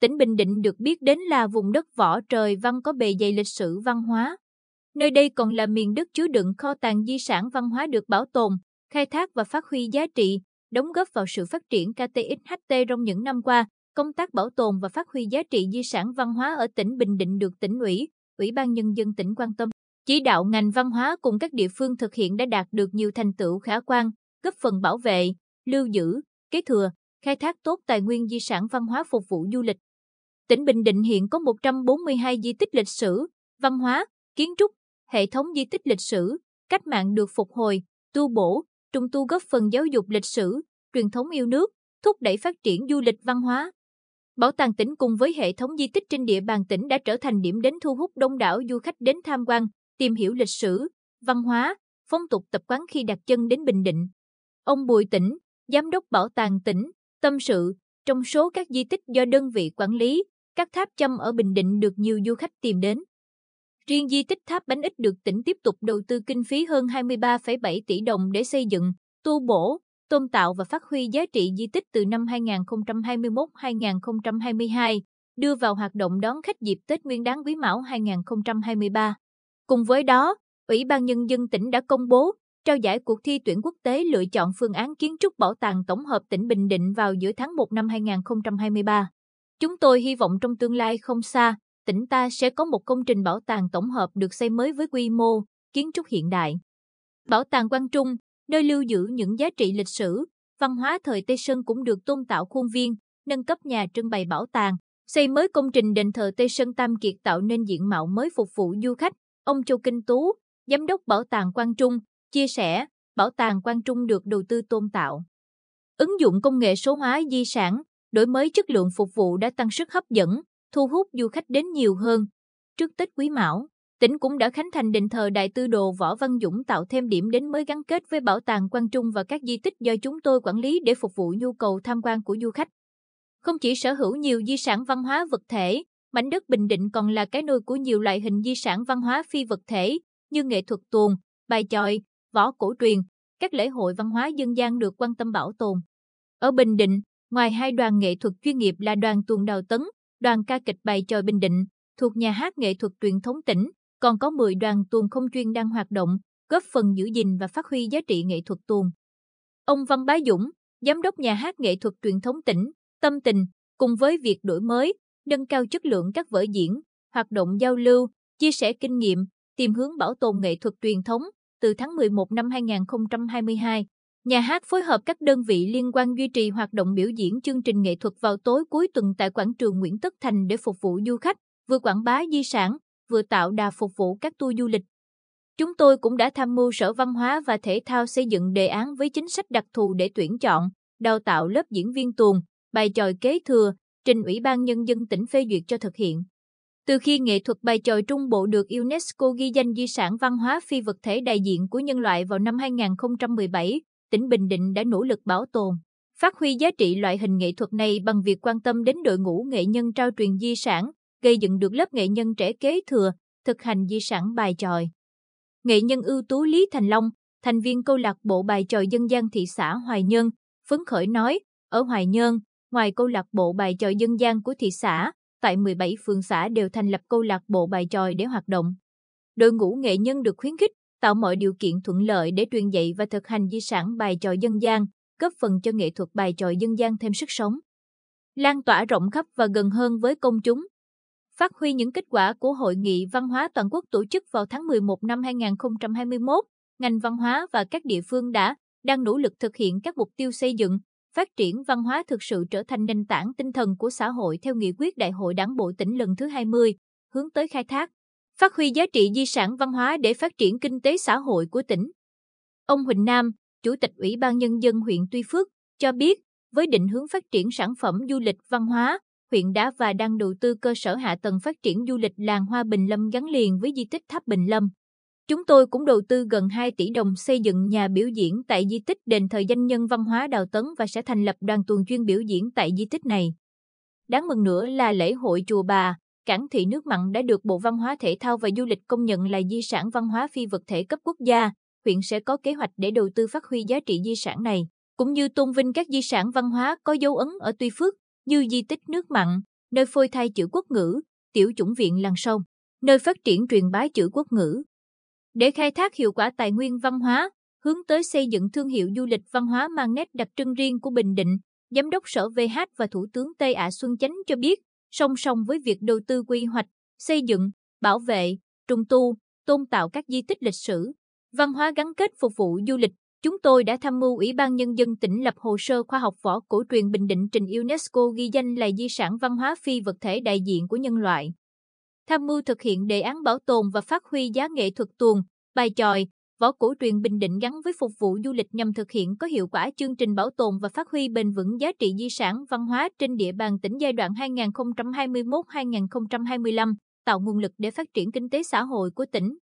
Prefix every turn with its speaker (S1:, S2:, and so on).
S1: Tỉnh Bình Định được biết đến là vùng đất võ trời văn có bề dày lịch sử văn hóa. Nơi đây còn là miền đất chứa đựng kho tàng di sản văn hóa được bảo tồn, khai thác và phát huy giá trị, đóng góp vào sự phát triển KTXHT trong những năm qua. Công tác bảo tồn và phát huy giá trị di sản văn hóa ở tỉnh Bình Định được tỉnh ủy, Ủy ban Nhân dân tỉnh quan tâm. Chỉ đạo ngành văn hóa cùng các địa phương thực hiện đã đạt được nhiều thành tựu khả quan, góp phần bảo vệ, lưu giữ, kế thừa, khai thác tốt tài nguyên di sản văn hóa phục vụ du lịch. Tỉnh Bình Định hiện có 142 di tích lịch sử, văn hóa, kiến trúc, hệ thống di tích lịch sử, cách mạng được phục hồi, tu bổ, trùng tu góp phần giáo dục lịch sử, truyền thống yêu nước, thúc đẩy phát triển du lịch văn hóa. Bảo tàng tỉnh cùng với hệ thống di tích trên địa bàn tỉnh đã trở thành điểm đến thu hút đông đảo du khách đến tham quan, tìm hiểu lịch sử, văn hóa, phong tục tập quán khi đặt chân đến Bình Định. Ông Bùi Tỉnh, Giám đốc Bảo tàng tỉnh, tâm sự, trong số các di tích do đơn vị quản lý, các tháp châm ở Bình Định được nhiều du khách tìm đến. Riêng di tích tháp bánh ít được tỉnh tiếp tục đầu tư kinh phí hơn 23,7 tỷ đồng để xây dựng, tu bổ, tôn tạo và phát huy giá trị di tích từ năm 2021-2022, đưa vào hoạt động đón khách dịp Tết Nguyên đán Quý Mão 2023. Cùng với đó, Ủy ban Nhân dân tỉnh đã công bố, trao giải cuộc thi tuyển quốc tế lựa chọn phương án kiến trúc bảo tàng tổng hợp tỉnh Bình Định vào giữa tháng 1 năm 2023. Chúng tôi hy vọng trong tương lai không xa, tỉnh ta sẽ có một công trình bảo tàng tổng hợp được xây mới với quy mô, kiến trúc hiện đại. Bảo tàng Quang Trung, nơi lưu giữ những giá trị lịch sử, văn hóa thời Tây Sơn cũng được tôn tạo khuôn viên, nâng cấp nhà trưng bày bảo tàng, xây mới công trình đền thờ Tây Sơn Tam Kiệt tạo nên diện mạo mới phục vụ du khách. Ông Châu Kinh Tú, Giám đốc Bảo tàng Quang Trung, chia sẻ, Bảo tàng Quang Trung được đầu tư tôn tạo. Ứng dụng công nghệ số hóa di sản, đổi mới chất lượng phục vụ đã tăng sức hấp dẫn, thu hút du khách đến nhiều hơn. Trước Tết Quý Mão, tỉnh cũng đã khánh thành đền thờ Đại tư đồ Võ Văn Dũng tạo thêm điểm đến mới gắn kết với Bảo tàng Quang Trung và các di tích do chúng tôi quản lý để phục vụ nhu cầu tham quan của du khách. Không chỉ sở hữu nhiều di sản văn hóa vật thể, mảnh đất Bình Định còn là cái nôi của nhiều loại hình di sản văn hóa phi vật thể như nghệ thuật tuồng, bài chòi, võ cổ truyền, các lễ hội văn hóa dân gian được quan tâm bảo tồn. Ở Bình Định, ngoài hai đoàn nghệ thuật chuyên nghiệp là đoàn tuồng Đào Tấn, đoàn ca kịch bài tròi Bình Định, thuộc nhà hát nghệ thuật truyền thống tỉnh, còn có 10 đoàn tuồng không chuyên đang hoạt động, góp phần giữ gìn và phát huy giá trị nghệ thuật tuồng. Ông Văn Bá Dũng, giám đốc nhà hát nghệ thuật truyền thống tỉnh, tâm tình, cùng với việc đổi mới, nâng cao chất lượng các vở diễn, hoạt động giao lưu, chia sẻ kinh nghiệm, tìm hướng bảo tồn nghệ thuật truyền thống, từ tháng 11 năm 2022, nhà hát phối hợp các đơn vị liên quan duy trì hoạt động biểu diễn chương trình nghệ thuật vào tối cuối tuần tại quảng trường Nguyễn Tất Thành để phục vụ du khách, vừa quảng bá di sản, vừa tạo đà phục vụ các tour du lịch. Chúng tôi cũng đã tham mưu Sở Văn hóa và Thể thao xây dựng đề án với chính sách đặc thù để tuyển chọn, đào tạo lớp diễn viên tuồng, bài tròi kế thừa, trình Ủy ban Nhân dân tỉnh phê duyệt cho thực hiện. Từ khi nghệ thuật bài chòi trung bộ được UNESCO ghi danh di sản văn hóa phi vật thể đại diện của nhân loại vào năm 2017, tỉnh Bình Định đã nỗ lực bảo tồn, phát huy giá trị loại hình nghệ thuật này bằng việc quan tâm đến đội ngũ nghệ nhân trao truyền di sản, gây dựng được lớp nghệ nhân trẻ kế thừa, thực hành di sản bài tròi. Nghệ nhân ưu tú Lý Thành Long, thành viên câu lạc bộ bài tròi dân gian thị xã Hoài Nhơn, phấn khởi nói, ở Hoài Nhơn, ngoài câu lạc bộ bài tròi dân gian của thị xã, tại 17 phường xã đều thành lập câu lạc bộ bài tròi để hoạt động. Đội ngũ nghệ nhân được khuyến khích, tạo mọi điều kiện thuận lợi để truyền dạy và thực hành di sản bài tròi dân gian, góp phần cho nghệ thuật bài tròi dân gian thêm sức sống. Lan tỏa rộng khắp và gần hơn với công chúng. Phát huy những kết quả của Hội nghị Văn hóa Toàn quốc tổ chức vào tháng 11 năm 2021, ngành văn hóa và các địa phương đã, đang nỗ lực thực hiện các mục tiêu xây dựng, phát triển văn hóa thực sự trở thành nền tảng tinh thần của xã hội theo nghị quyết Đại hội Đảng bộ tỉnh lần thứ 20, hướng tới khai thác, phát huy giá trị di sản văn hóa để phát triển kinh tế xã hội của tỉnh. Ông Huỳnh Nam, Chủ tịch Ủy ban Nhân dân huyện Tuy Phước, cho biết, với định hướng phát triển sản phẩm du lịch văn hóa, huyện đã và đang đầu tư cơ sở hạ tầng phát triển du lịch làng Hoa Bình Lâm gắn liền với di tích Tháp Bình Lâm. Chúng tôi cũng đầu tư gần 2 tỷ đồng xây dựng nhà biểu diễn tại di tích đền thờ danh nhân văn hóa Đào Tấn và sẽ thành lập đoàn tuần chuyên biểu diễn tại di tích này. Đáng mừng nữa là lễ hội Chùa Bà, Cảng thị nước mặn đã được Bộ Văn hóa Thể thao và Du lịch công nhận là di sản văn hóa phi vật thể cấp quốc gia. Huyện sẽ có kế hoạch để đầu tư phát huy giá trị di sản này, cũng như tôn vinh các di sản văn hóa có dấu ấn ở Tuy Phước như di tích nước mặn, nơi phôi thai chữ quốc ngữ, tiểu chủng viện Làng Sông, nơi phát triển truyền bá chữ quốc ngữ. Để khai thác hiệu quả tài nguyên văn hóa, hướng tới xây dựng thương hiệu du lịch văn hóa mang nét đặc trưng riêng của Bình Định, Giám đốc Sở VH và Thủ tướng Tây ả Xuân Chánh cho biết, song song với việc đầu tư quy hoạch, xây dựng, bảo vệ, trùng tu, tôn tạo các di tích lịch sử, văn hóa gắn kết phục vụ du lịch, chúng tôi đã tham mưu Ủy ban Nhân dân tỉnh lập hồ sơ khoa học võ cổ truyền Bình Định trình UNESCO ghi danh là di sản văn hóa phi vật thể đại diện của nhân loại. Tham mưu thực hiện đề án bảo tồn và phát huy giá nghệ thuật tuồng, bài tròi, võ cổ truyền Bình Định gắn với phục vụ du lịch nhằm thực hiện có hiệu quả chương trình bảo tồn và phát huy bền vững giá trị di sản văn hóa trên địa bàn tỉnh giai đoạn 2021-2025, tạo nguồn lực để phát triển kinh tế xã hội của tỉnh.